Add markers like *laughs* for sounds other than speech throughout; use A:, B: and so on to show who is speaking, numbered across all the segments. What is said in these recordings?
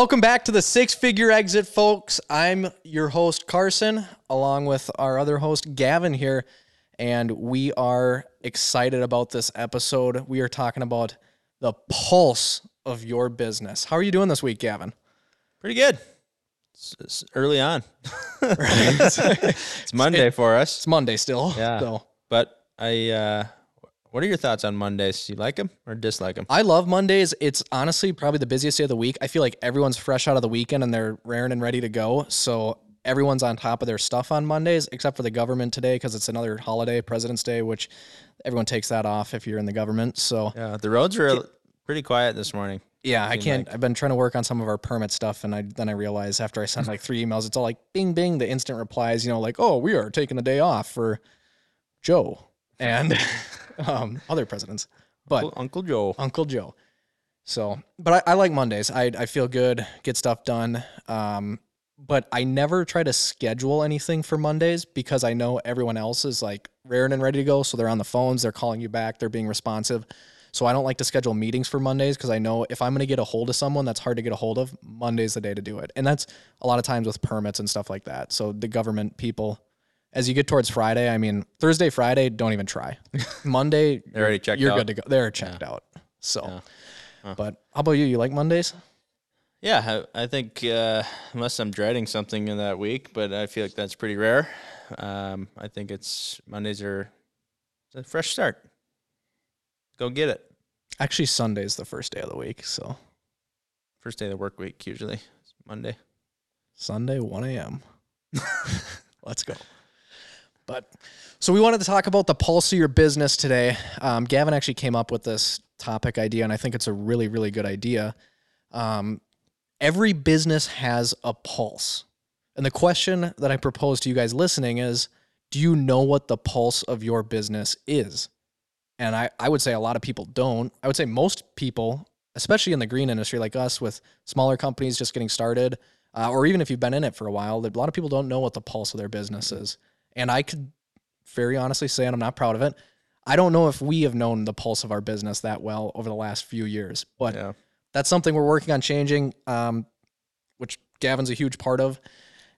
A: Welcome back to the Six Figure Exit, folks. I'm your host, Carson, along with our other host, Gavin, here. And we are excited about this episode. We are talking about the pulse of your business. How are you doing this week, Gavin?
B: Pretty good. It's, it's early on. *laughs* it's Monday for us.
A: It's Monday still.
B: Yeah.
A: So
B: But I, uh, what are your thoughts on Mondays? Do you like them or dislike them?
A: I love Mondays. It's honestly probably the busiest day of the week. I feel like everyone's fresh out of the weekend and they're raring and ready to go. So everyone's on top of their stuff on Mondays, except for the government today because it's another holiday, President's Day, which everyone takes that off if you're in the government. So
B: Yeah, the roads are pretty quiet this morning.
A: yeah, I can't.
B: like-
A: I've been trying to work on some of our permit stuff, and I then I realized after I sent like three emails, it's all like bing bing, the instant replies. You know, like oh, we are taking the day off for Joe and *laughs* um, other presidents, but
B: Uncle, Uncle Joe.
A: Uncle Joe. So, but I, I like Mondays. I, I feel good, get stuff done. Um, but I never try to schedule anything for Mondays because I know everyone else is like raring and ready to go. So they're on the phones, they're calling you back, they're being responsive. So I don't like to schedule meetings for Mondays because I know if I'm going to get a hold of someone that's hard to get a hold of, Monday's the day to do it. And that's a lot of times with permits and stuff like that. So the government people, as you get towards Friday, I mean, Thursday, Friday, don't even try. *laughs* Monday,
B: They're already checked
A: you're
B: out.
A: good to go. They're checked out. So,
B: Yeah. Huh.
A: but how about you? You like Mondays?
B: Yeah, I, I think uh, unless I'm dreading something in that week, but I feel like that's pretty rare. Um, I think it's Mondays are a fresh start. Go get it.
A: Actually, Sunday's the first day of the week. So
B: First day of the work week usually. It's Monday.
A: Sunday, 1 a.m. *laughs* Let's go. But so we wanted to talk about the pulse of your business today. Um, Gavin actually came up with this topic idea, and I think it's a really, really good idea. Um, every business has a pulse. And the question that I propose to you guys listening is do you know what the pulse of your business is? And I, I would say a lot of people don't. I would say most people, especially in the green industry like us with smaller companies just getting started, uh, or even if you've been in it for a while, a lot of people don't know what the pulse of their business is. And I could very honestly say, and I'm not proud of it, I don't know if we have known the pulse of our business that well over the last few years. But
B: Yeah.
A: that's something we're working on changing, um, which Gavin's a huge part of.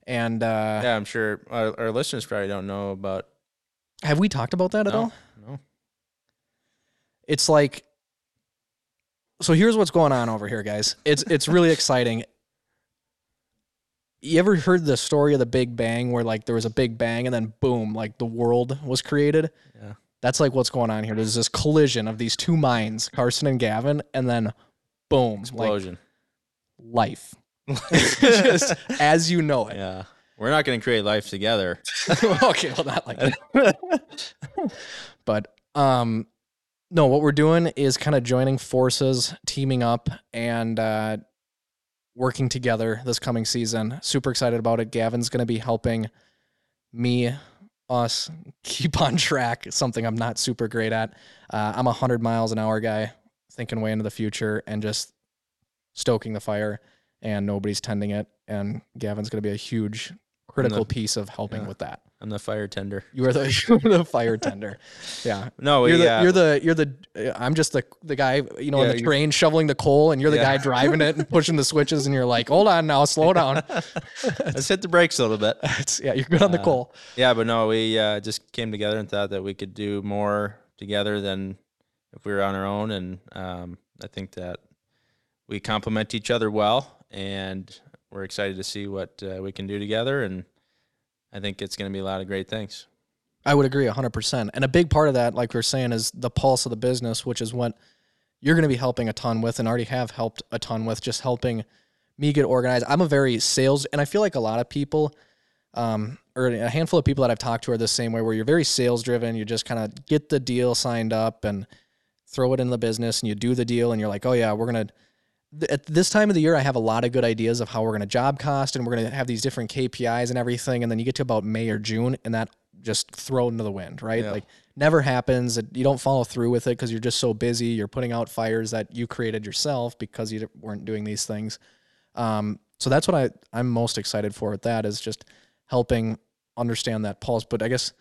A: And uh,
B: Yeah, I'm sure our, our listeners probably don't know about
A: have we talked about that at all?
B: no.
A: it's like so here's what's going on over here guys it's it's really *laughs* exciting you ever heard the story of the big bang where like there was a big bang and then boom like the world was created
B: Yeah.
A: that's like what's going on here there's this collision of these two minds carson and gavin and then boom like
B: Explosion.
A: life just *laughs* *laughs* as you know it
B: yeah. We're not going to create life together. *laughs*
A: okay, well, not like that. but um, no, what we're doing is kind of joining forces, teaming up, and uh, working together this coming season. Super excited about it. Gavin's going to be helping me, us *laughs* keep on track. Something I'm not super great at. Uh, I'm a hundred miles an hour guy, thinking way into the future and just stoking the fire, and nobody's tending it. And Gavin's going to be a huge critical piece of helping
B: yeah.
A: with that.
B: I'm the fire tender. *laughs*
A: You are the *laughs* you're the fire tender. *laughs* Yeah.
B: No,
A: You're the
B: uh,
A: you're the you're the uh, I'm just the the guy you know in
B: Yeah,
A: the train shoveling the coal and you're the
B: Yeah.
A: guy driving it and pushing the switches and you're like hold on now slow down.
B: let's hit the brakes a little bit.
A: It's, yeah, you're good on the
B: Uh,
A: coal.
B: Yeah, but no, we uh, just came together and thought that we could do more together than if we were on our own. And um, I think that we complement each other well, and we're excited to see what uh, we can do together. And I think it's going to be a lot of great things.
A: I would agree 100%. And a big part of that like we are saying is the pulse of the business, which is what you're going to be helping a ton with and already have helped a ton with just helping me get organized. I'm a very sales and I feel like a lot of people um, or a handful of people that I've talked to are the same way where you're very sales driven. You just kind of get the deal signed up and throw it in the business and you do the deal and you're like, oh yeah, we're going to, at this time of the year, I have a lot of good ideas of how we're going to job cost and we're going to have these different KPIs and everything. And then you get to about May or June and that just thrown into the wind, right?
B: Yeah.
A: Like never happens. You don't follow through with it because you're just so busy. You're putting out fires that you created yourself because you weren't doing these things. Um, so that's what I, I'm most excited for with that is just helping understand that pulse. But I guess,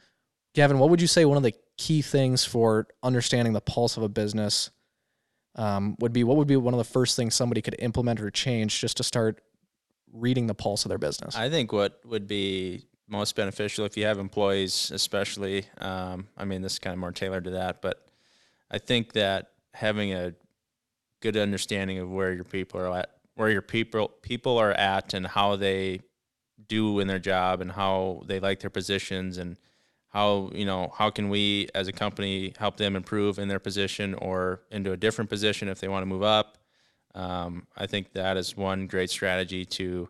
A: Gavin, what would you say one of the key things for understanding the pulse of a business um, would be what would be one of the first things somebody could implement or change just to start reading the pulse of their business?
B: I think what would be most beneficial if you have employees, especially. Um, I mean, this is kind of more tailored to that, but I think that having a good understanding of where your people are at, where your people people are at, and how they do in their job, and how they like their positions, and how you know how can we as a company help them improve in their position or into a different position if they want to move up. Um, I think that is one great strategy to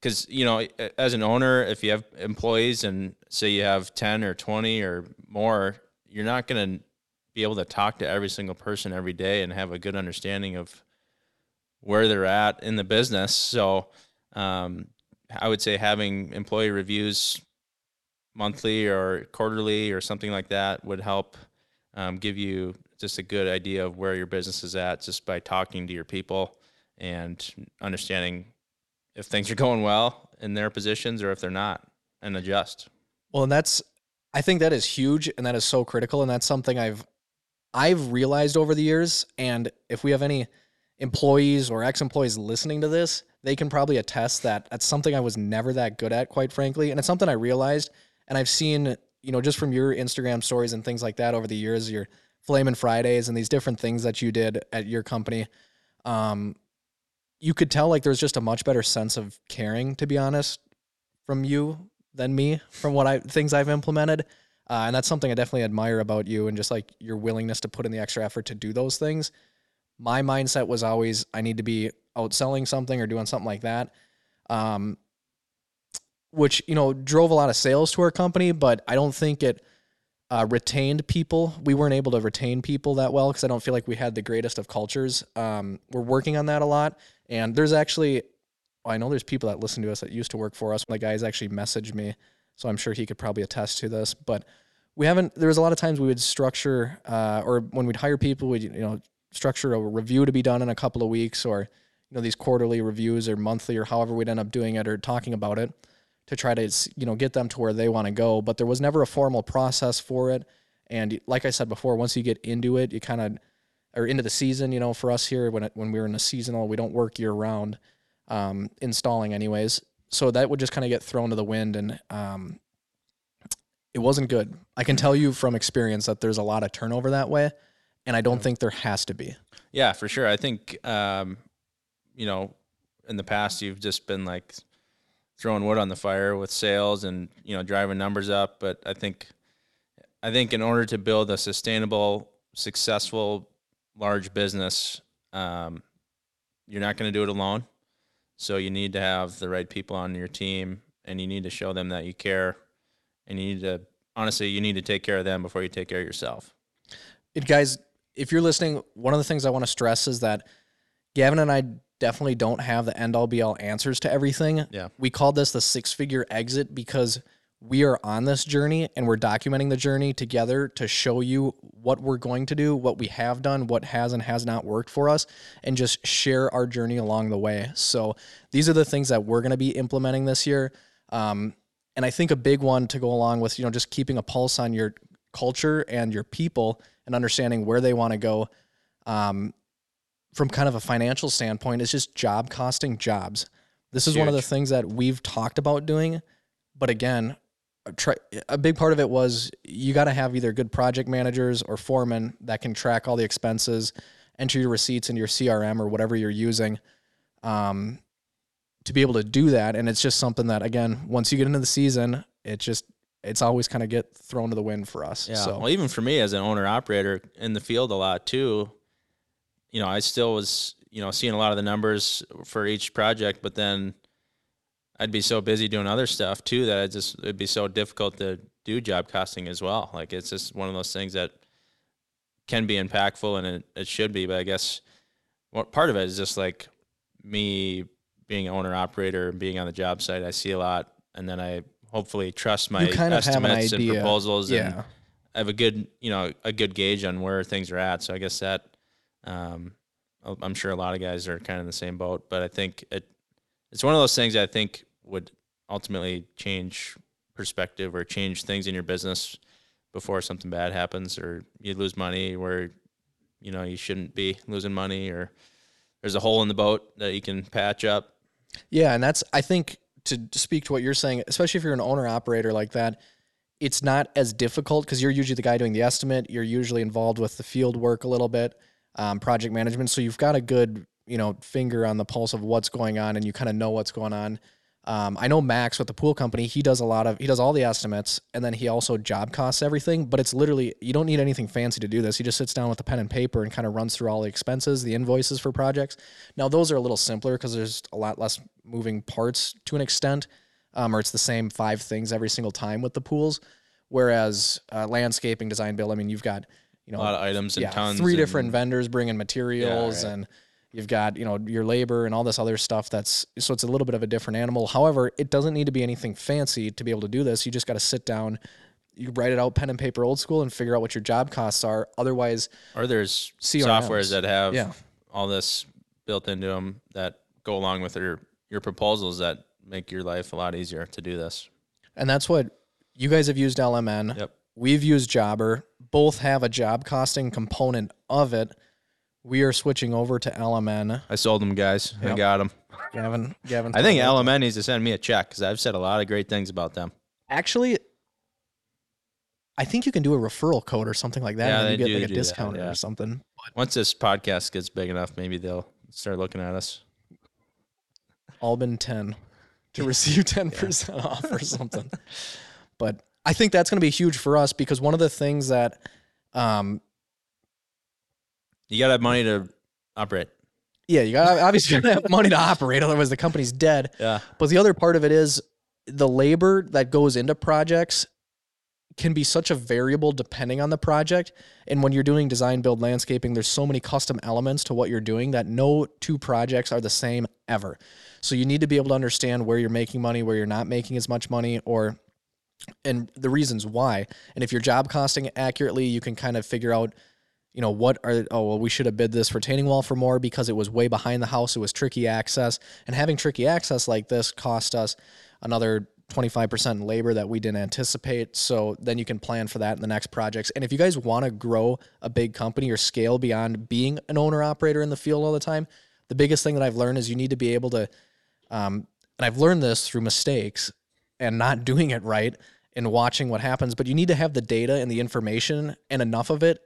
B: because you know as an owner if you have employees and say you have 10 or 20 or more you're not going to be able to talk to every single person every day and have a good understanding of where they're at in the business so um, i would say having employee reviews monthly or quarterly or something like that would help um, give you just a good idea of where your business is at just by talking to your people and understanding if things are *laughs* going well in their positions or if they're not and adjust.
A: Well, and that's I think that is huge and that is so critical and that's something I've I've realized over the years and if we have any employees or ex-employees listening to this, they can probably attest that that's something I was never that good at quite frankly and it's something I realized and I've seen, you know, just from your Instagram stories and things like that over the years, your Flamin' Fridays and these different things that you did at your company. Um, you could tell like there's just a much better sense of caring, to be honest, from you than me, from what I things I've implemented. Uh, and that's something I definitely admire about you and just like your willingness to put in the extra effort to do those things. My mindset was always I need to be outselling something or doing something like that. Um, which, you know, drove a lot of sales to our company, but I don't think it uh, retained people. We weren't able to retain people that well because I don't feel like we had the greatest of cultures. Um, we're working on that a lot. And there's actually, I know there's people that listen to us that used to work for us. The guys actually messaged me, so I'm sure he could probably attest to this. But we haven't. There was a lot of times we would structure, uh, or when we'd hire people, we'd you know structure a review to be done in a couple of weeks, or you know these quarterly reviews or monthly or however we'd end up doing it or talking about it to try to you know get them to where they want to go. But there was never a formal process for it. And like I said before, once you get into it, you kind of or into the season. You know, for us here, when it, when we were in a seasonal, we don't work year round, um, installing anyways. So that would just kind of get thrown to the wind, and um, it wasn't good. I can tell you from experience that there's a lot of turnover that way, and I don't think there has to be.
B: Yeah, for sure. I think um, you know, in the past you've just been like throwing wood on the fire with sales and you know driving numbers up, but I think I think in order to build a sustainable, successful large business, um, you're not going to do it alone. So you need to have the right people on your team, and you need to show them that you care, and you need to honestly you need to take care of them before you take care of yourself.
A: It, guys, if you're listening, one of the things I want to stress is that Gavin and I definitely don't have the end all be all answers to everything.
B: Yeah.
A: We called this the six figure exit because we are on this journey and we're documenting the journey together to show you what we're going to do, what we have done, what has and has not worked for us, and just share our journey along the way. So these are the things that we're going to be implementing this year. Um, and I think a big one to go along with, you know, just keeping a pulse on your culture and your people and understanding where they want to go. Um, from kind of a financial standpoint, is just job costing jobs. This is Huge. one of the things that we've talked about doing. But again, try, a big part of it was you got to have either good project managers or foremen that can track all the expenses, enter your receipts into your CRM or whatever you're using, um, to be able to do that. And it's just something that again, once you get into the season, it just it's always kind of get thrown to the wind for us.
B: Yeah.
A: So.
B: Well, even for me as an owner operator in the field a lot too, you know, I still was you know seeing a lot of the numbers for each project, but then I'd be so busy doing other stuff too that it just it'd be so difficult to do job costing as well. Like it's just one of those things that can be impactful and it, it should be, but I guess what part of it is just like me being owner operator and being on the job site. I see a lot, and then I hopefully trust my kind estimates an and proposals, yeah. and I have a good you know a good gauge on where things are at. So I guess that um, I'm sure a lot of guys are kind of in the same boat, but I think it it's one of those things I think would ultimately change perspective or change things in your business before something bad happens or you lose money where you know you shouldn't be losing money or there's a hole in the boat that you can patch up.
A: Yeah, and that's I think to speak to what you're saying, especially if you're an owner operator like that, it's not as difficult because you're usually the guy doing the estimate. You're usually involved with the field work a little bit, um, project management. So you've got a good you know finger on the pulse of what's going on, and you kind of know what's going on. Um, I know Max with the pool company. He does a lot of he does all the estimates, and then he also job costs everything. But it's literally you don't need anything fancy to do this. He just sits down with a pen and paper and kind of runs through all the expenses, the invoices for projects. Now those are a little simpler because there's a lot less moving parts to an extent, um, or it's the same five things every single time with the pools. Whereas uh, landscaping, design, build, I mean, you've got you know
B: A lot of items and tons.
A: yeah,
B: tons.
A: three
B: and-
A: different vendors bringing materials
B: right.
A: and you've got you know your labor and all this other stuff that's so it's a little bit of a different animal however it doesn't need to be anything fancy to be able to do this you just got to sit down you write it out pen and paper old school and figure out what your job costs are otherwise
B: Or there's
A: CRMs.
B: softwares that have
A: Yeah.
B: all this built into them that go along with your your proposals that make your life a lot easier to do this.
A: and that's what you guys have used lmn
B: Yep.
A: we've used jobber both have a job costing component of it we are switching over to lmn
B: I sold them, guys. I
A: Yep.
B: got them.
A: gavin gavin
B: I think. LMN needs to send me a check because I've said a lot of great things about them.
A: Actually, I think you can do a referral code or something like that,
B: Yeah,
A: and you
B: they
A: get
B: do
A: like a
B: do that,
A: discount
B: yeah.
A: or something.
B: Once this podcast gets big enough, maybe they'll start looking at us.
A: Albin ten to receive ten *laughs* percent off or something. But I think that's going to be huge for us because one of the things that, um,
B: You got to have money to operate.
A: yeah, you got obviously *laughs* gotta have money to operate, otherwise the company's dead.
B: Yeah.
A: But the other part of it is the labor that goes into projects can be such a variable depending on the project. And when you're doing design, build, landscaping, there's so many custom elements to what you're doing that no two projects are the same ever. So you need to be able to understand where you're making money, where you're not making as much money, or and the reasons why. And if you're job costing accurately, you can kind of figure out, you know, what are oh well, we should have bid this retaining wall for more because it was way behind the house. It was tricky access, and having tricky access like this cost us another 25% in labor that we didn't anticipate. So then you can plan for that in the next projects. And if you guys want to grow a big company or scale beyond being an owner operator in the field all the time, the biggest thing that I've learned is you need to be able to, um, and I've learned this through mistakes and not *laughs* doing it right and watching what happens, but you need to have the data and the information and enough of it.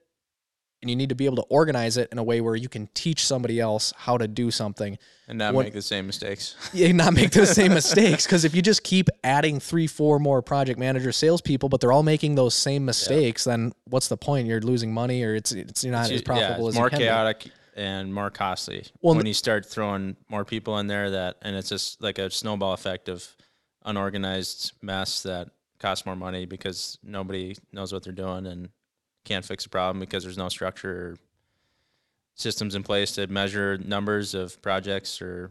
A: And you need to be able to organize it in a way where you can teach somebody else how to do something
B: And not make the same mistakes. *laughs*
A: yeah, not make those *laughs* same mistakes. Because if you just keep adding three, four more project manager salespeople, but they're all making those same mistakes, then what's the point? You're losing money, or it's it's you're not as
B: yeah,
A: profitable
B: it's
A: as
B: more
A: can be.
B: chaotic and more costly
A: Well,
B: when you start throwing more people in there that and it's just like a snowball effect of unorganized mess that costs more money because nobody knows what they're doing and can't fix a problem because there's no structure or systems in place to measure numbers of projects or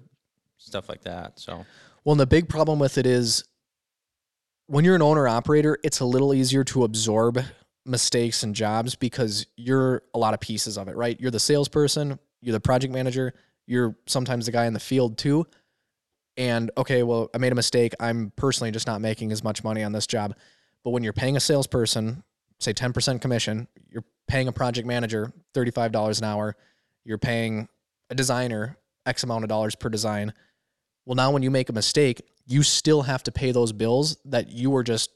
B: stuff like that so
A: Well, and the big problem with it is when you're an owner operator, it's a little easier to absorb mistakes and jobs because you're a lot of pieces of it, right? You're the salesperson, you're the project manager, you're sometimes the guy in the field too. And okay, well, I made a mistake. I'm personally just not making as much money on this job. But when you're paying a salesperson, say 10% commission, you're paying a project manager $35 an hour, you're paying a designer X amount of dollars per design. Well, now when you make a mistake, you still have to pay those bills that you were just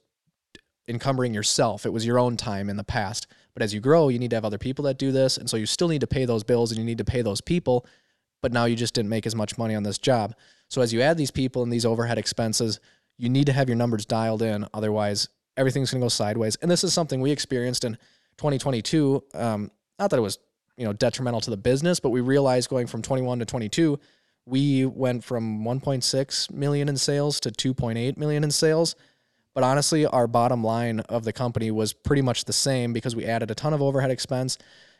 A: encumbering yourself. It was your own time in the past. But as you grow, you need to have other people that do this. And so you still need to pay those bills and you need to pay those people. But now you just didn't make as much money on this job. So as you add these people and these overhead expenses, you need to have your numbers dialed in. Otherwise, everything's going to go sideways. And this is something we experienced in 2022. Um, not that it was you know detrimental to the business, but we realized going from 21 to 22, we went from 1.6 million in sales to 2.8 million in sales. But honestly, our bottom line of the company was pretty much the same because we added a ton of overhead expense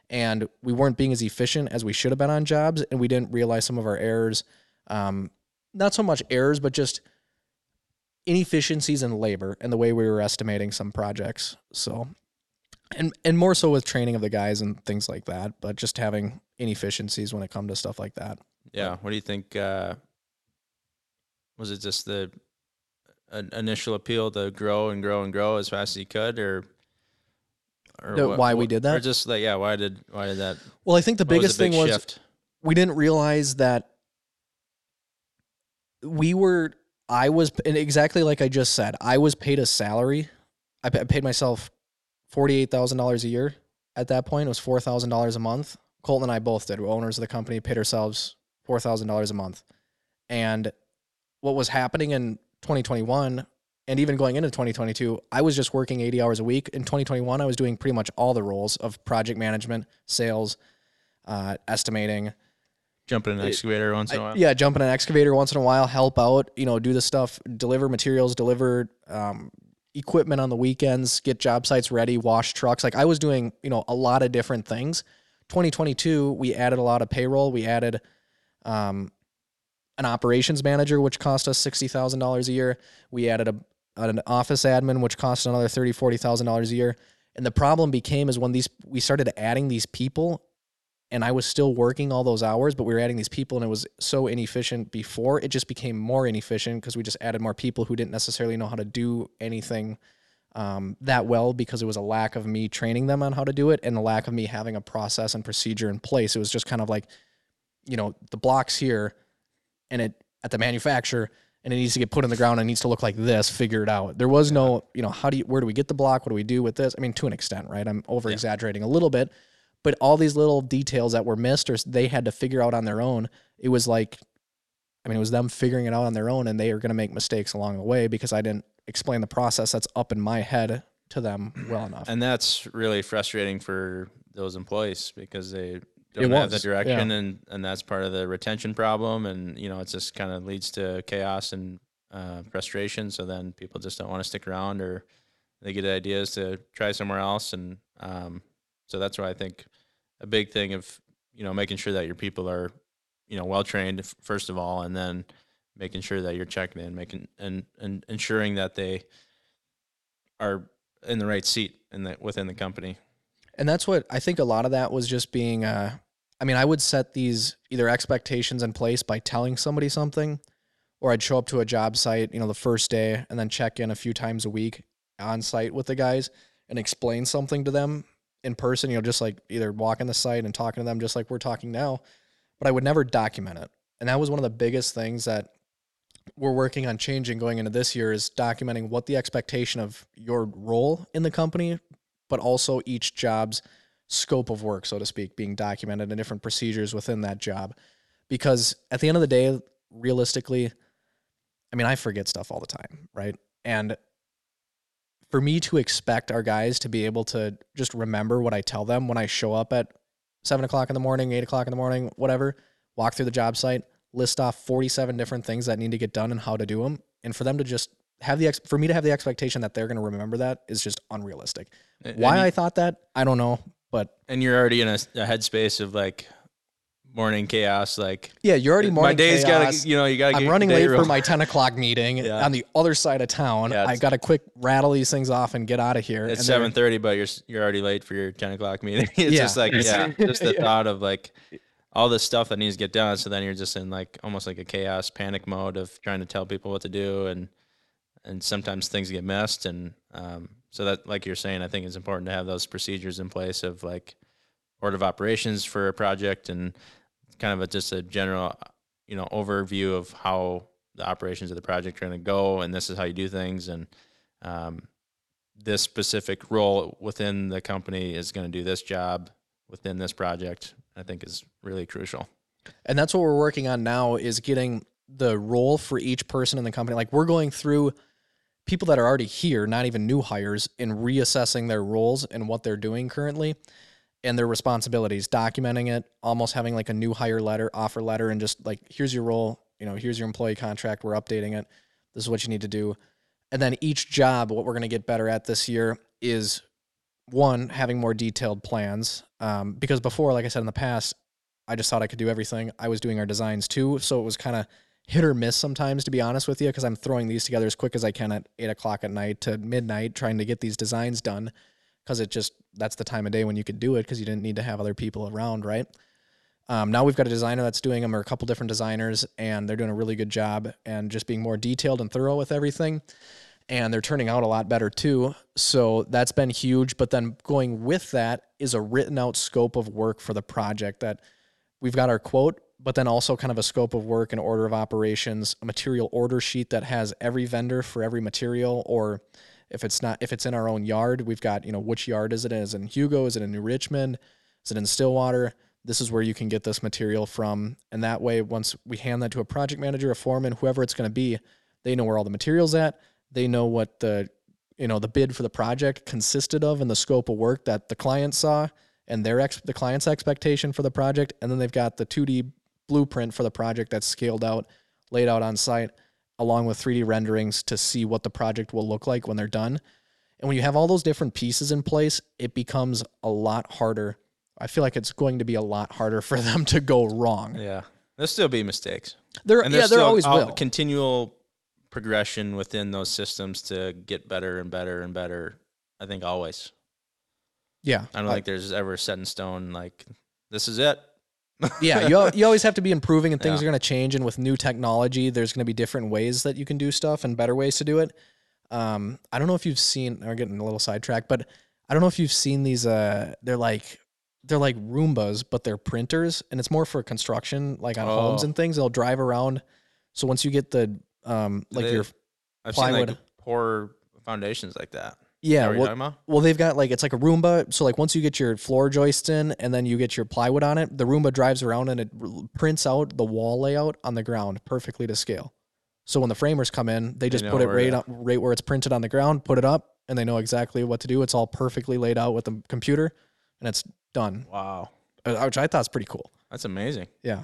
A: and we weren't being as efficient as we should have been on jobs. And we didn't realize some of our errors. Um, not so much errors, but just inefficiencies in labor and the way we were estimating some projects. So, and, and more so with training of the guys and things like that, but just having inefficiencies when it comes to stuff like that.
B: yeah what do you think uh was it just the initial appeal to grow and grow and grow as fast as you could or or
A: The-
B: what-
A: why we
B: what-
A: that?
B: Or just like yeah, why did why did that?
A: Well, I think the
B: what was
A: biggest
B: big
A: thing was we didn't realize that we were i was and exactly like i just said i was paid a salary. I pa- paid myself $48000 a year. At that point it was $4000 a month. Colton and i both did. We're owners of the company paid ourselves $4000 a month. And what was happening in 2021 and even going into 2022 i was just working 80 hours a week. In 2021 i was doing pretty much all the roles of project management sales uh, estimating
B: Jump in an excavator once in a while.
A: yeah, jump in an excavator once in a while, help out, you know, do the stuff, deliver materials, deliver um, equipment on the weekends, get job sites ready, wash trucks. Like I was doing, you know, a lot of different things. 2022, we added a lot of payroll. We added um, an operations manager, which cost us sixty thousand dollars a year. We added a an office admin, which cost another thirty, forty thousand dollars a year. And the problem became is when these we started adding these people and I was still working all those hours, but we were adding these people and it was so inefficient before. It just became more inefficient because we just added more people who didn't necessarily know how to do anything um, that well because it was a lack of me training them on how to do it and a lack of me having a process and procedure in place. It was just kind of like, you know, the blocks here and it at the manufacturer and it needs to get put in the ground and it needs to look like this, figure it out. There was no, you know, how do you, where do we get the block? What do we do with this? I mean, to an extent, right? I'm over exaggerating a little bit, but all these little details that were missed or they had to figure out on their own. It was like, I mean, it was them figuring it out on their own and they are going to make mistakes along the way because I didn't explain the process that's up in my head to them well enough.
B: And that's really frustrating for those employees because they don't have the
A: was, yeah.
B: direction and, and that's part of the retention problem. And, you know, it just kind of leads to chaos and uh, frustration. So then people just don't want to stick around or they get ideas to try somewhere else. And um, so that's why I think a big thing of, you know, making sure that your people are, you know, well trained first of all, and then making sure that you're checking in, making and, and ensuring that they are in the right seat in the within the company.
A: And that's what I think a lot of that was just being uh I mean, I would set these either expectations in place by telling somebody something or I'd show up to a job site, you know, the first day and then check in a few times a week on site with the guys and explain something to them in person, you know, just like either walking the site and talking to them just like we're talking now, but I would never document it. And that was one of the biggest things that we're working on changing going into this year is documenting what the expectation of your role in the company but also each job's scope of work, so to speak, being documented and different procedures within that job. Because at the end of the day, realistically, I mean, I forget stuff all the time, right? And for me to expect our guys to be able to just remember what I tell them when I show up at seven o'clock in the morning, eight o'clock in the morning, whatever, walk through the job site, list off 47 different things that need to get done and how to do them. And for them to just have the, ex- for me to have the expectation that they're going to remember that is just unrealistic.
B: And-
A: Why
B: and,
A: I thought that, I don't know, but
B: and you're already in a, a headspace of like morning chaos. Like
A: yeah, you're already morning.
B: my
A: morning
B: day's
A: chaos.
B: gotta, you know, you gotta.
A: I'm
B: get
A: running
B: your day
A: late for my 10 o'clock meeting *laughs*
B: Yeah.
A: on the other side of town.
B: Yeah,
A: I got to quick rattle these things off and get out of here.
B: It's seven thirty, but you're you're already late for your ten o'clock meeting. *laughs* It's
A: Yeah.
B: just like yeah, *laughs* just the
A: Yeah.
B: thought of like all this stuff that needs to get done. So then you're just in like almost like a chaos panic mode of trying to tell people what to do, and and sometimes things get missed. And um, so that, like you're saying, I think it's important to have those procedures in place of like order of operations for a project and kind of a, just a general you know overview of how the operations of the project are going to go, and this is how you do things, and um, this specific role within the company is going to do this job within this project. I think is really crucial.
A: And that's what we're working on now is getting the role for each person in the company. Like we're going through people that are already here, not even new hires, and reassessing their roles and what they're doing currently and their responsibilities, documenting it, almost having like a new hire letter, offer letter, and just like, here's your role, you know, here's your employee contract, we're updating it. This is what you need to do. And then each job, what we're going to get better at this year is one, having more detailed plans. Um, because before, like I said in the past, I just thought I could do everything. I was doing our designs too, so it was kind of hit or miss sometimes, to be honest with you, because I'm throwing these together as quick as I can at eight o'clock at night to midnight, trying to get these designs done, because it just that's the time of day when you could do it, because you didn't need to have other people around, right? Um, now we've got a designer that's doing them, or a couple different designers, and they're doing a really good job, and just being more detailed and thorough with everything. and they're turning out a lot better too. So that's been huge. But then going with that is a written out scope of work for the project that we've got our quote, but then also kind of a scope of work and order of operations, a material order sheet that has every vendor for every material or if it's not if it's in our own yard, we've got, you know, which yard is it in? Is it in Hugo? Is it in New Richmond? Is it in Stillwater? This is where you can get this material from. And that way, once we hand that to a project manager, a foreman, whoever it's going to be, they know where all the material's at. They know what the you know the bid for the project consisted of and the scope of work that the client saw and their ex- the client's expectation for the project and then they've got the 2D blueprint for the project that's scaled out laid out on site along with 3D renderings to see what the project will look like when they're done and when you have all those different pieces in place it becomes a lot harder I feel like it's going to be a lot harder *laughs* for them to go wrong.
B: Yeah, there'll still be mistakes.
A: There, yeah, there always will.
B: Continual progression within those systems to get better and better and better. I think always.
A: Yeah,
B: I don't think there's ever set in stone like this is it.
A: Yeah, you you always have to be improving, and things yeah. are going to change. And with new technology, there's going to be different ways that you can do stuff and better ways to do it. Um, I don't know if you've seen. We're getting a little sidetracked, but I don't know if you've seen these. Uh, they're like they're like Roombas, but they're printers, and it's more for construction, like on oh. homes and things. They'll drive around. So once you get the um, like they, your
B: I've plywood, seen like pour foundations like that.
A: Yeah, well, well, they've got like it's like a Roomba. So like once you get your floor joist in, and then you get your plywood on it, the Roomba drives around and it prints out the wall layout on the ground perfectly to scale. So when the framers come in, they just they put it right up, right where it's printed on the ground, put it up, and they know exactly what to do. It's all perfectly laid out with the computer, and it's done.
B: Wow.
A: Uh, which I thought is pretty cool.
B: That's amazing.
A: Yeah.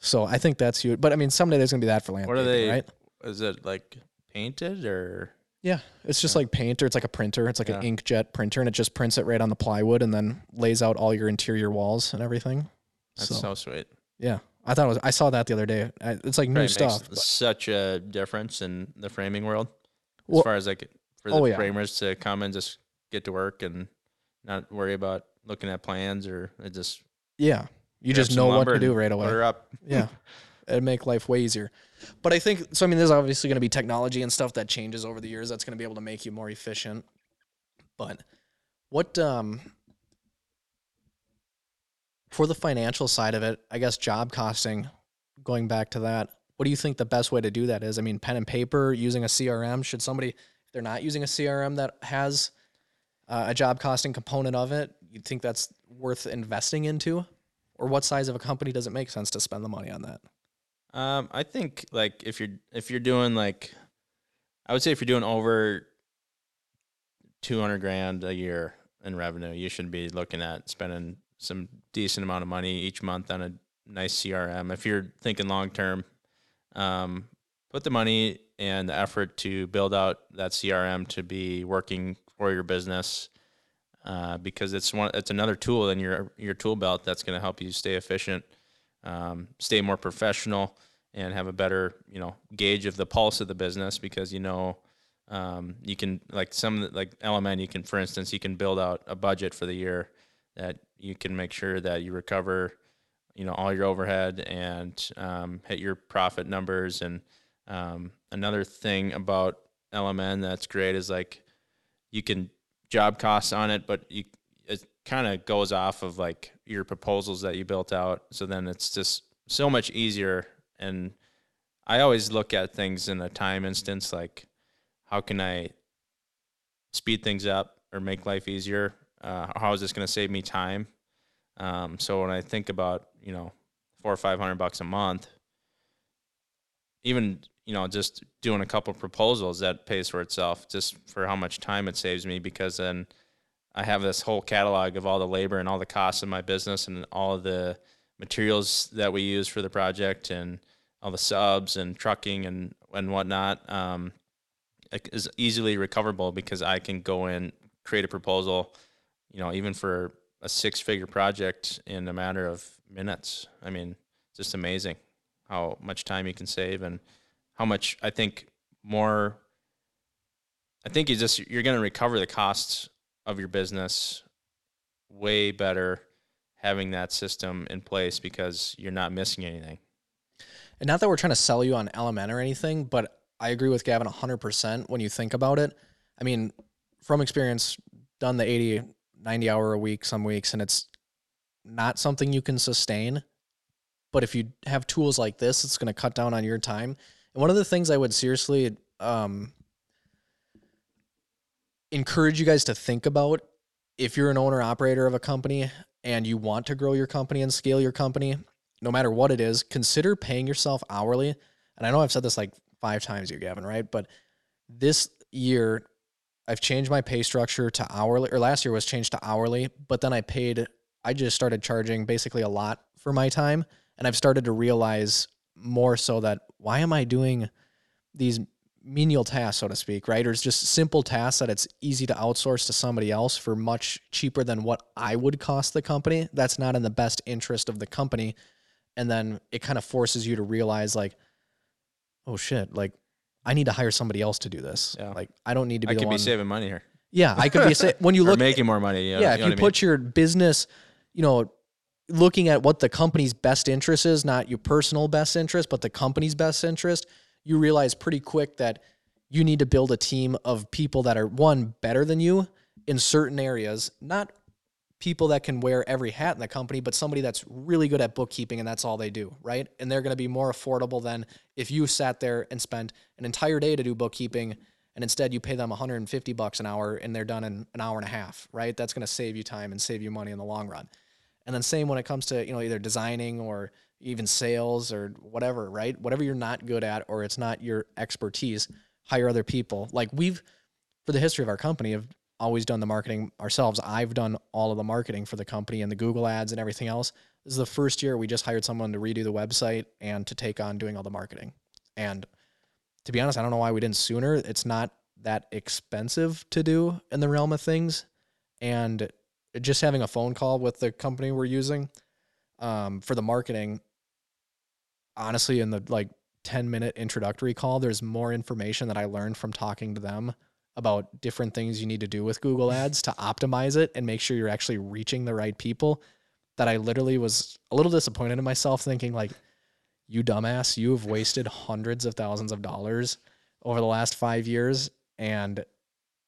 A: So I think that's huge. But I mean, someday there's gonna be that for land.
B: What are they? Right? Is it like painted or?
A: Yeah, it's just yeah. like paint or it's like a printer. It's like yeah. an inkjet printer, and it just prints it right on the plywood and then lays out all your interior walls and everything.
B: That's so, so sweet.
A: Yeah, I thought it was. I saw that the other day. It's like new stuff.
B: Such a difference in the framing world, as well, far as like for the oh, yeah. framers to come and just get to work and not worry about looking at plans or it just
A: yeah you just know what to do right away
B: put up
A: yeah *laughs* it'd make life way easier but i think so i mean there's obviously going to be technology and stuff that changes over the years that's going to be able to make you more efficient but what um for the financial side of it i guess job costing going back to that what do you think the best way to do that is i mean pen and paper using a crm should somebody if they're not using a crm that has uh, a job costing component of it you think that's worth investing into? Or what size of a company does it make sense to spend the money on that?
B: Um, I think like if you're if you're doing like I would say if you're doing over 200 grand a year in revenue, you should be looking at spending some decent amount of money each month on a nice CRM. If you're thinking long term, um, put the money and the effort to build out that CRM to be working for your business uh, because it's one it's another tool in your your tool belt that's going to help you stay efficient, um, stay more professional, and have a better you know gauge of the pulse of the business because you know um, you can like some like LMN you can for instance you can build out a budget for the year that you can make sure that you recover you know all your overhead and um, hit your profit numbers. And um, another thing about LMN that's great is like you can job costs on it, but you kind of goes off of like your proposals that you built out. So then it's just so much easier. And I always look at things in a time instance, like how can I speed things up or make life easier? Uh, how is this going to save me time? Um, so when I think about you know four or five hundred bucks a month, even you know, just doing a couple proposals that pays for itself just for how much time it saves me because then I have this whole catalog of all the labor and all the costs of my business and all the materials that we use for the project and all the subs and trucking and and whatnot um, is easily recoverable because I can go in create a proposal, you know, even for a six figure project in a matter of minutes. I mean, just amazing how much time you can save and how much I think more I think you just you're going to recover the costs of your business way better having that system in place because you're not missing anything.
A: And not that we're trying to sell you on LMN or anything, but I agree with Gavin 100% when you think about it. I mean, from experience, done the 80, 90 hour a week some weeks, and it's not something you can sustain. But if you have tools like this, it's going to cut down on your time. And one of the things I would seriously um, encourage you guys to think about if you're an owner operator of a company and you want to grow your company and scale your company, no matter what it is, consider paying yourself hourly. And I know I've said this like five times here, Gavin, right? But this year, I've changed my pay structure to hourly, or last year was changed to hourly, but then I paid, I just started charging basically a lot for my time. And I've started to realize more so that why am I doing these menial tasks, so to speak, right? Or it's just simple tasks that it's easy to outsource to somebody else for much cheaper than what I would cost the company. That's not in the best interest of the company. And then it kind of forces you to realize, like, oh shit, like I need to hire somebody else to do this.
B: Yeah.
A: Like I don't need to be
B: I could
A: one.
B: be saving money here.
A: Yeah, I could be sa- *laughs* when you look
B: making more money. You know,
A: yeah,
B: you
A: if you put your business, you know, looking at what the company's best interest is, not your personal best interest, but the company's best interest, you realize pretty quick that you need to build a team of people that are one better than you in certain areas, not people that can wear every hat in the company, but somebody that's really good at bookkeeping and that's all they do, right? And they're going to be more affordable than if you sat there and spent an entire day to do bookkeeping and instead you pay them 150 bucks an hour and they're done in an hour and a half, right? That's going to save you time and save you money in the long run. And then same when it comes to, you know, either designing or even sales or whatever, right? Whatever you're not good at or it's not your expertise, hire other people. Like we've for the history of our company have always done the marketing ourselves. I've done all of the marketing for the company and the Google ads and everything else. This is the first year we just hired someone to redo the website and to take on doing all the marketing. And to be honest, I don't know why we didn't sooner. It's not that expensive to do in the realm of things. And just having a phone call with the company we're using um, for the marketing, honestly, in the like 10 minute introductory call, there's more information that I learned from talking to them about different things you need to do with Google *laughs* Ads to optimize it and make sure you're actually reaching the right people that I literally was a little disappointed in myself thinking like you dumbass, you have wasted hundreds of thousands of dollars over the last 5 years and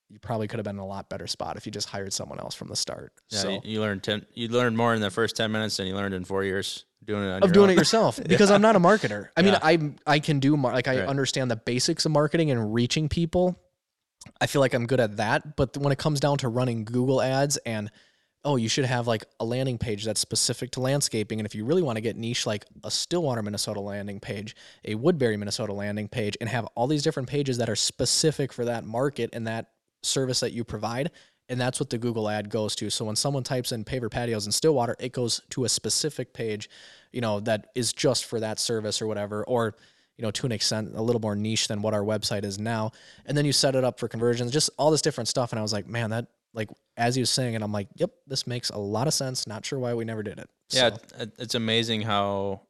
A: you probably could have been in a lot better spot if you just hired someone else from the start.
B: Yeah,
A: so
B: you, you learn ten. You learned more in the first ten minutes than you learned in four years doing it. On
A: of doing
B: own.
A: it yourself *laughs* because I'm not a marketer. I mean, I I can do mar- like I
B: Right.
A: understand the basics of marketing and reaching people. I feel like I'm good at that, but when it comes down to running Google ads and oh, you should have like a landing page that's specific to landscaping and if you really want to get niche like a Stillwater Minnesota landing page, a Woodbury Minnesota landing page and have all these different pages that are specific for that market and that service that you provide, and that's what the Google ad goes to. So when someone types in paver patios in Stillwater, it goes to a specific page, you know, that is just for that service or whatever, or you know, to an extent, a little more niche than what our website is now. And then you set it up for conversions, just all this different stuff. And I was like, man, that like as he was saying it, I'm like, yep, this makes a lot of sense. Not sure why we never did it.
B: Yeah,
A: So,
B: it's amazing how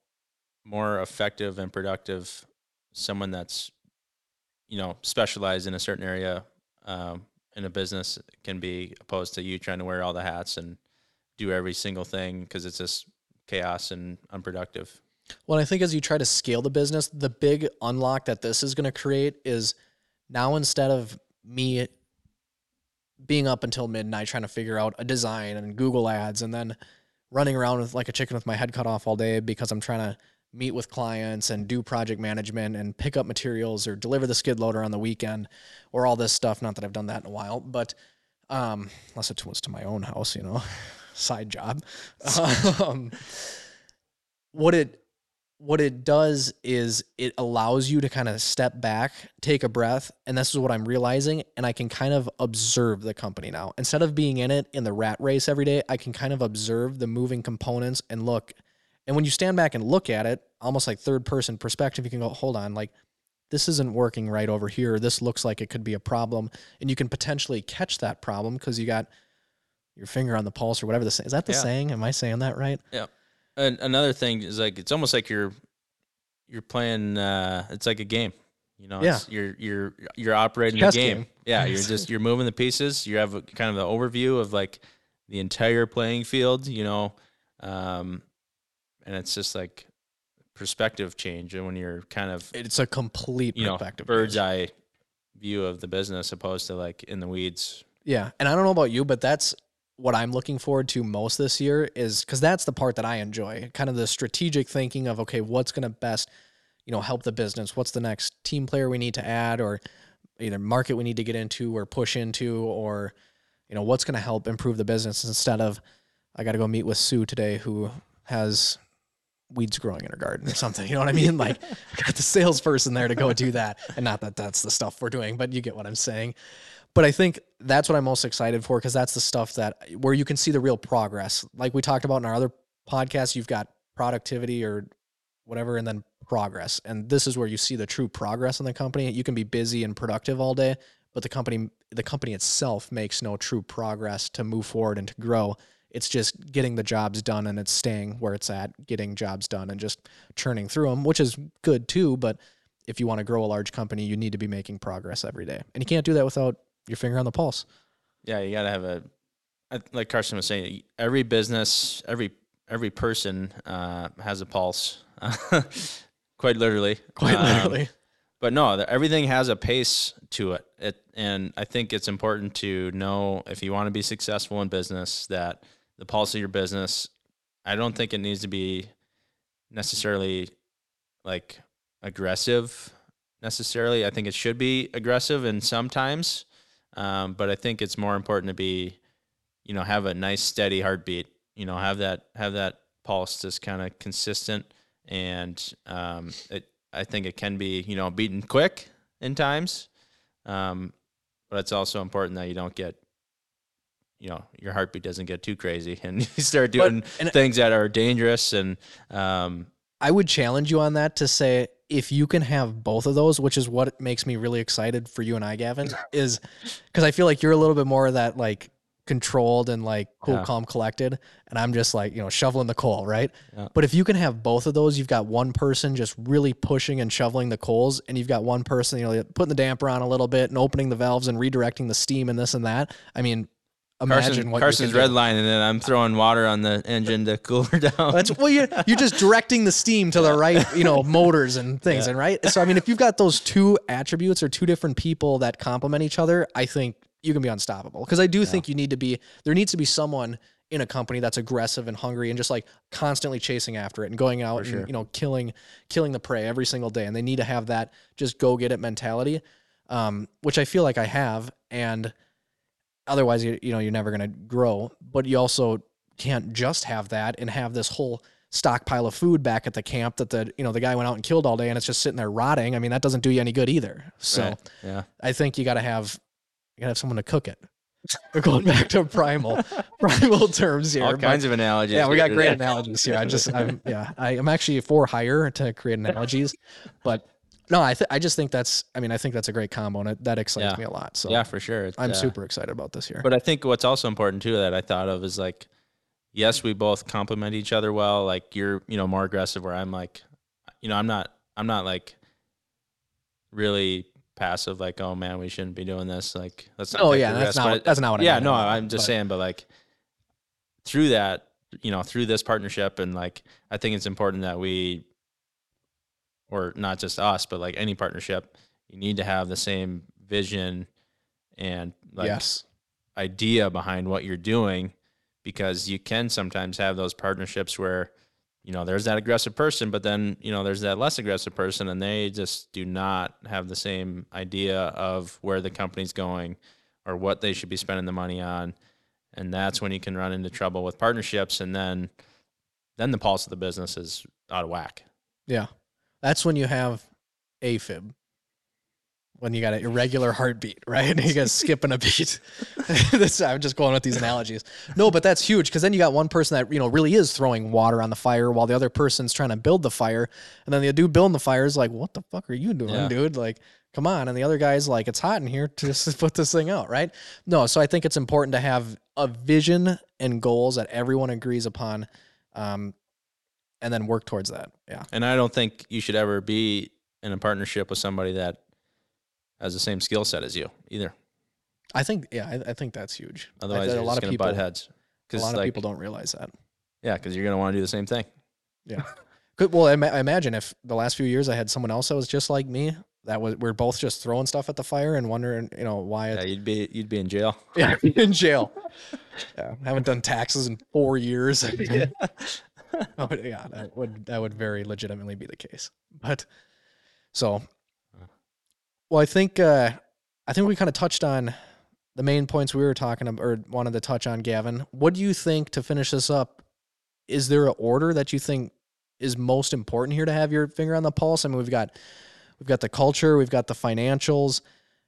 B: more effective and productive someone that's you know specialized in a certain area um, in a business can be, opposed to you trying to wear all the hats and do every single thing because it's just chaos and unproductive.
A: Well, I think as you try to scale the business, the big unlock that this is going to create is now instead of me being up until midnight trying to figure out a design and Google ads and then running around with like a chicken with my head cut off all day because I'm trying to meet with clients and do project management and pick up materials or deliver the skid loader on the weekend or all this stuff. Not that I've done that in a while, but um, unless it was to my own house, you know, *laughs* side job. *laughs* um, what it what it does is it allows you to kind of step back, take a breath, and this is what I'm realizing. And I can kind of observe the company now. Instead of being in it in the rat race every day, I can kind of observe the moving components and look. And when you stand back and look at it, almost like third person perspective, you can go, hold on, like this isn't working right over here. This looks like it could be a problem. And you can potentially catch that problem because you got your finger on the pulse or whatever the saying. Is that the
B: Yeah.
A: saying? Am I saying that right? Yeah.
B: And another thing is like it's almost like you're you're playing. Uh, it's like a game. You know, it's, you're you're you're operating the game.
A: game.
B: Yeah, *laughs* you're just you're moving the pieces. You have a, kind of the overview of like the entire playing field. You know, um, and it's just like perspective change and when you're kind of
A: It's a complete
B: you know bird's eye view of the business opposed to like in the weeds.
A: Yeah, and I don't know about you, but that's what I'm looking forward to most this year is because that's the part that I enjoy. Kind of the strategic thinking of okay, what's going to best, you know, help the business. What's the next team player we need to add, or either market we need to get into or push into, or you know, what's going to help improve the business instead of I got to go meet with Sue today who has weeds growing in her garden or *laughs* something. You know what I mean? Like got the salesperson there to go do that, and not that that's the stuff we're doing, but you get what I'm saying. But I think that's what I'm most excited for because that's the stuff that where you can see the real progress. Like we talked about in our other podcasts, you've got productivity or whatever, and then progress. And this is where you see the true progress in the company. You can be busy and productive all day, but the company the company itself makes no true progress to move forward and to grow. It's just getting the jobs done and it's staying where it's at, getting jobs done and just churning through them, which is good too. But if you want to grow a large company, you need to be making progress every day. And you can't do that without your finger on the pulse.
B: Yeah, you got to have a, like Carson was saying. Every business, every every person uh, has a pulse, *laughs* quite literally.
A: Quite
B: Um,
A: literally.
B: but no, everything has a pace to it. It, and I think it's important to know if you want to be successful in business that the pulse of your business. I don't think it needs to be necessarily like aggressive. Necessarily, I think it should be aggressive and sometimes, um, but I think it's more important to be, you know, have a nice steady heartbeat. You know, have that have that pulse just kind of consistent, and um, it I think it can be, you know, beaten quick in times. Um, but it's also important that you don't get, you know, your heartbeat doesn't get too crazy *laughs* and you start
A: But-
B: doing
A: and-
B: things that are dangerous. And um,
A: I would challenge you on that to say if you can have both of those, which is what makes me really excited for you and I, Gavin, *laughs* is because I feel like you're a little bit more of that like controlled and like cool,
B: Yeah.
A: calm, collected, and I'm just like you know shoveling the coal, right?
B: Yeah.
A: But if you can have both of those, you've got one person just really pushing and shoveling the coals, and you've got one person you know putting the damper on a little bit and opening the valves and redirecting the steam and this and that. I mean, imagine
B: Carson,
A: what
B: Carson's
A: do.
B: redlining and I'm throwing water on the engine to cool her down.
A: That's well, you you're just directing the steam to the right, you know, motors and things,
B: Yeah.
A: and right. So I mean, if you've got those two attributes or two different people that complement each other, I think you can be unstoppable. Because I do think you need to be there needs to be someone in a company that's aggressive and hungry and just like constantly chasing after it and going out and
B: sure.
A: you know killing killing the prey every single day. And they need to have that just go get it mentality, um, which I feel like I have. And otherwise, you you know, you're never gonna grow. But you also can't just have that and have this whole stockpile of food back at the camp that the you know the guy went out and killed all day and it's just sitting there rotting. I mean that doesn't do you any good either. So
B: Right. yeah.
A: I think you got to have you got to have someone to cook it. We're *laughs* going back to primal *laughs* primal terms here.
B: All
A: but-
B: kinds of analogies.
A: yeah, we got great analogies here. I just *laughs* I'm yeah I, I'm actually for hire to create analogies, but no I th- I just think that's I mean I think that's a great combo and it, that excites
B: Yeah.
A: me a lot. So
B: Yeah, for sure.
A: I'm
B: uh,
A: super excited about this year.
B: But I think what's also important too that I thought of is like, yes, we both complement each other well. Like you're, you know, more aggressive where I'm like, you know, I'm not, I'm not like really passive. Like, oh man, we shouldn't be doing this. Like, let's not.
A: Oh, yeah, that's not-
B: But-
A: that's not what I
B: Yeah, no, I'm just
A: but-
B: saying. But like, through that, you know, through this partnership, and like, I think it's important that we, or not just us, but like any partnership, you need to have the same vision and like
A: yes.
B: idea behind what you're doing because you can sometimes have those partnerships where you know there's that aggressive person but then you know there's that less aggressive person and they just do not have the same idea of where the company's going or what they should be spending the money on and that's when you can run into trouble with partnerships and then then the pulse of the business is out of whack
A: Yeah. That's when you have AFib. When you got an irregular heartbeat, right? *laughs* You got skipping a beat. *laughs* This- I'm just going with these analogies. No, but that's huge because then you got one person that you know really is throwing water on the fire while the other person's trying to build the fire, and then the dude building the fire is like, "What the fuck are you doing,
B: Yeah.
A: dude? Like, come on!" And the other guy's like, "It's hot in here *laughs* just put this thing out, right?" No, so I think it's important to have a vision and goals that everyone agrees upon, um, and then work towards that. Yeah.
B: and i don't think you should ever be in a partnership with somebody that has the same skill set as you either
A: I think yeah, I, I think that's huge.
B: Otherwise, you're
A: a lot of people,
B: butt heads. Because a
A: lot of
B: like,
A: people don't realize that.
B: yeah, because you're gonna want to do the same thing.
A: Yeah, *laughs* Good. Well, I, ma- I imagine if the last few years I had someone else that was just like me, that was we're both just throwing stuff at the fire and wondering, you know, why
B: Yeah, you'd be you'd be in jail. *laughs*
A: yeah, in jail. *laughs* Yeah, haven't done taxes in four years. *laughs* oh, yeah, that would that would very legitimately be the case. But so, well, I think uh, I think we kind of touched on the main points we were talking about or wanted to touch on. Gavin, what do you think to finish this up? Is there an order that you think is most important here to have your finger on the pulse? I mean, we've got we've got the culture, we've got the financials,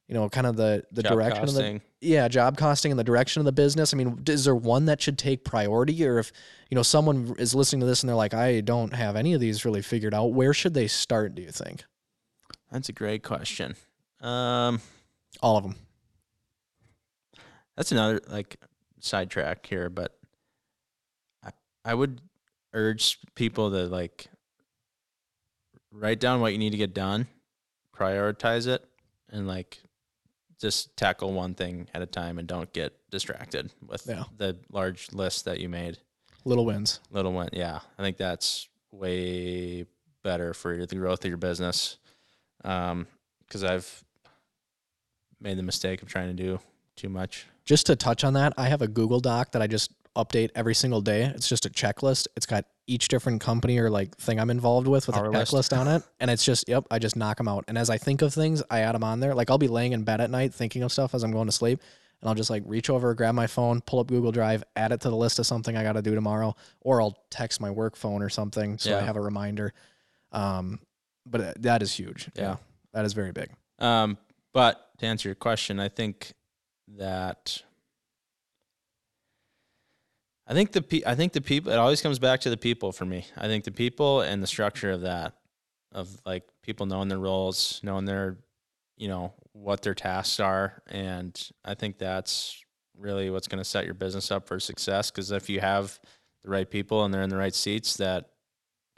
A: you know, kind of the the
B: Job
A: direction of the yeah job costing and the direction of the business. I mean is there one that should take priority? Or if you know someone is listening to this and they're like i don't have any of these really figured out where should they start do you think?
B: That's a great question. Um,
A: all of them
B: that's another like sidetrack here, but I I would urge people to like write down what you need to get done, prioritize it, and like just tackle one thing at a time and don't get distracted with
A: Yeah.
B: the large list that you made.
A: little wins
B: Little one, yeah. I think that's way better for the growth of your business. Um, because I've made the mistake of trying to do too much.
A: just to touch on that i have a google doc that i just update every single day it's just a checklist it's got each different company or like thing i'm involved with with
B: Power
A: a
B: list.
A: checklist on it *laughs* and it's just yep i just knock them out. And as i think of things i add them on there. Like i'll be laying in bed at night thinking of stuff as i'm going to sleep and i'll just like reach over grab my phone pull up google drive add it to the list of something i got to do tomorrow or i'll text my work phone or something so i have a reminder. Um but uh, that is huge.
B: Yeah.
A: that is very big.
B: Um, but to answer your question, I think that I think the pe- I think the people it always comes back to the people for me. I think the people and the structure of that of like people knowing their roles, knowing their you know what their tasks are and I think that's really what's going to set your business up for success because if you have the right people and they're in the right seats that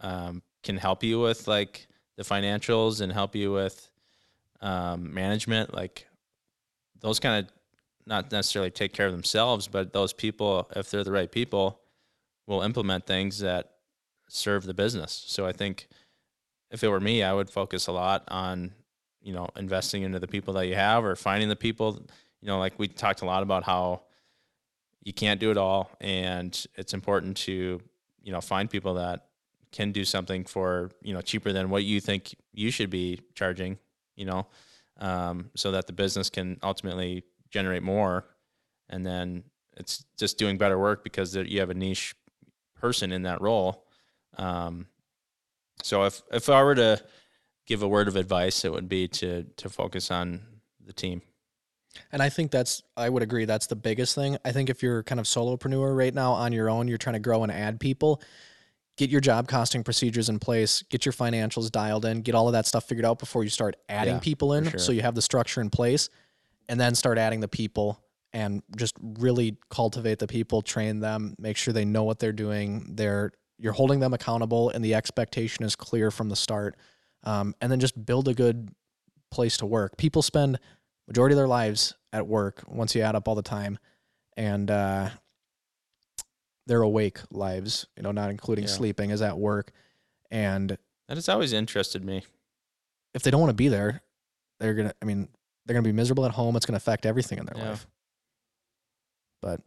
B: um, can help you with like the financials and help you with um, management, like those kind of not necessarily take care of themselves, but those people, if they're the right people, will implement things that serve the business. So I think if it were me, I would focus a lot on, you know, investing into the people that you have or finding the people, you know, like we talked a lot about how you can't do it all and it's important to, you know, find people that can do something for, you know, cheaper than what you think you should be charging, you know, um, so that the business can ultimately generate more. And then it's just doing better work because you have a niche person in that role. Um, so if, if I were to give a word of advice, it would be to, to focus on the team.
A: And I think that's I would agree that's the biggest thing. I think if you're kind of solopreneur right now on your own, you're trying to grow and add people, get your job costing procedures in place, get your financials dialed in, get all of that stuff figured out before you start adding
B: Yeah,
A: people in
B: sure.
A: so you have the structure in place and then start adding the people and just really cultivate the people, train them, make sure they know what they're doing. They're you're holding them accountable and the expectation is clear from the start. Um, and then just build a good place to work. People spend majority of their lives at work once you add up all the time and uh their awake lives you know not including
B: Yeah.
A: sleeping is at work and
B: That has always interested me.
A: if they don't want to be there they're gonna i mean they're gonna be miserable at home it's gonna affect everything in their
B: Yeah.
A: life but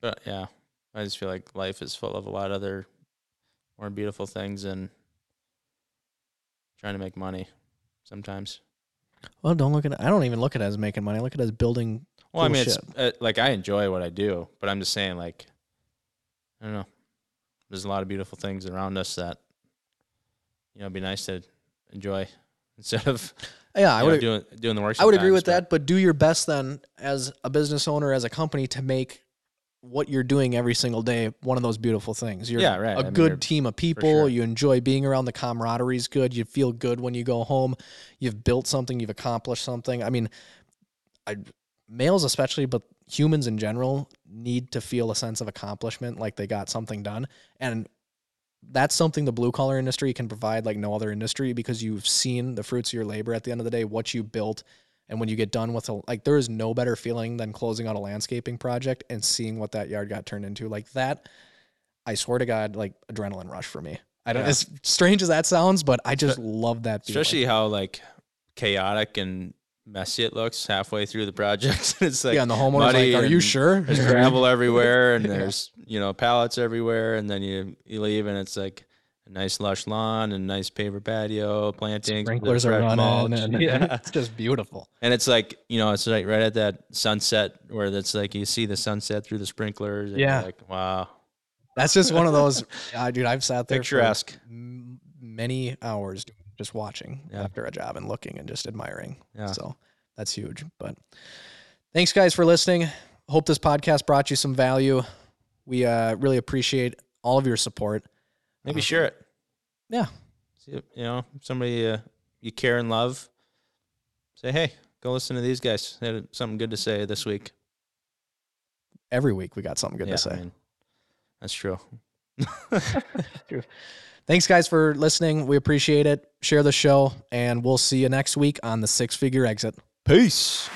B: But yeah, I just feel like life is full of a lot of other more beautiful things and trying to make money sometimes.
A: well don't look at it i don't even look at it as making money i look at it as building
B: Well, I
A: Cool
B: mean, it's uh, like I enjoy what I do, but I'm just saying, like, I don't know. There's a lot of beautiful things around us that, you know, it'd be nice to enjoy *laughs* instead of
A: yeah i
B: you know,
A: would
B: doing doing the work.
A: I would agree with that, but do your best then as a business owner, as a company, to make what you're doing every single day one of those beautiful things. You're
B: Yeah, right.
A: a
B: I
A: good team of people.
B: sure.
A: You enjoy being around. The camaraderie's good. You feel good when you go home. You've built something. You've accomplished something. I mean, I males especially, but humans in general need to feel a sense of accomplishment, like they got something done, and that's something the blue collar industry can provide like no other industry because you've seen the fruits of your labor at the end of the day, what you built. And when you get done with a, like, there is no better feeling than closing out a landscaping project and seeing what that yard got turned into. Like that, I swear to God, like adrenaline rush for me. I don't
B: Yeah.
A: as strange as that sounds, but I just love that feeling.
B: Especially how like chaotic and messy it looks halfway through the project. *laughs* it's like
A: yeah, and the homeowner's like, "Are you sure?"
B: there's gravel *laughs* everywhere and
A: Yeah.
B: there's you know pallets everywhere and then you you leave and it's like a nice lush lawn and nice paver patio the
A: Sprinklers are running,
B: mulch.
A: and *laughs*
B: yeah
A: it's just beautiful.
B: and it's like you know it's like right at that sunset where it's like you see the sunset through the sprinklers and
A: Yeah.
B: like wow
A: That's just one of those, uh, dude. I've sat there
B: picturesque
A: many hours just watching
B: Yeah.
A: after a job and looking and just admiring.
B: Yeah.
A: So that's huge. But thanks, guys, for listening. Hope this podcast brought you some value. We uh, really appreciate all of your support.
B: maybe
A: Uh,
B: share it
A: Yeah.
B: See you know somebody uh, you care and love say hey go listen to these guys they had something good to say this week
A: Every week we got something good
B: yeah,
A: to say.
B: I mean, that's true *laughs*
A: Thanks, guys, for listening. We appreciate it. Share the show, and we'll see you next week on the Six Figure Exit.
B: peace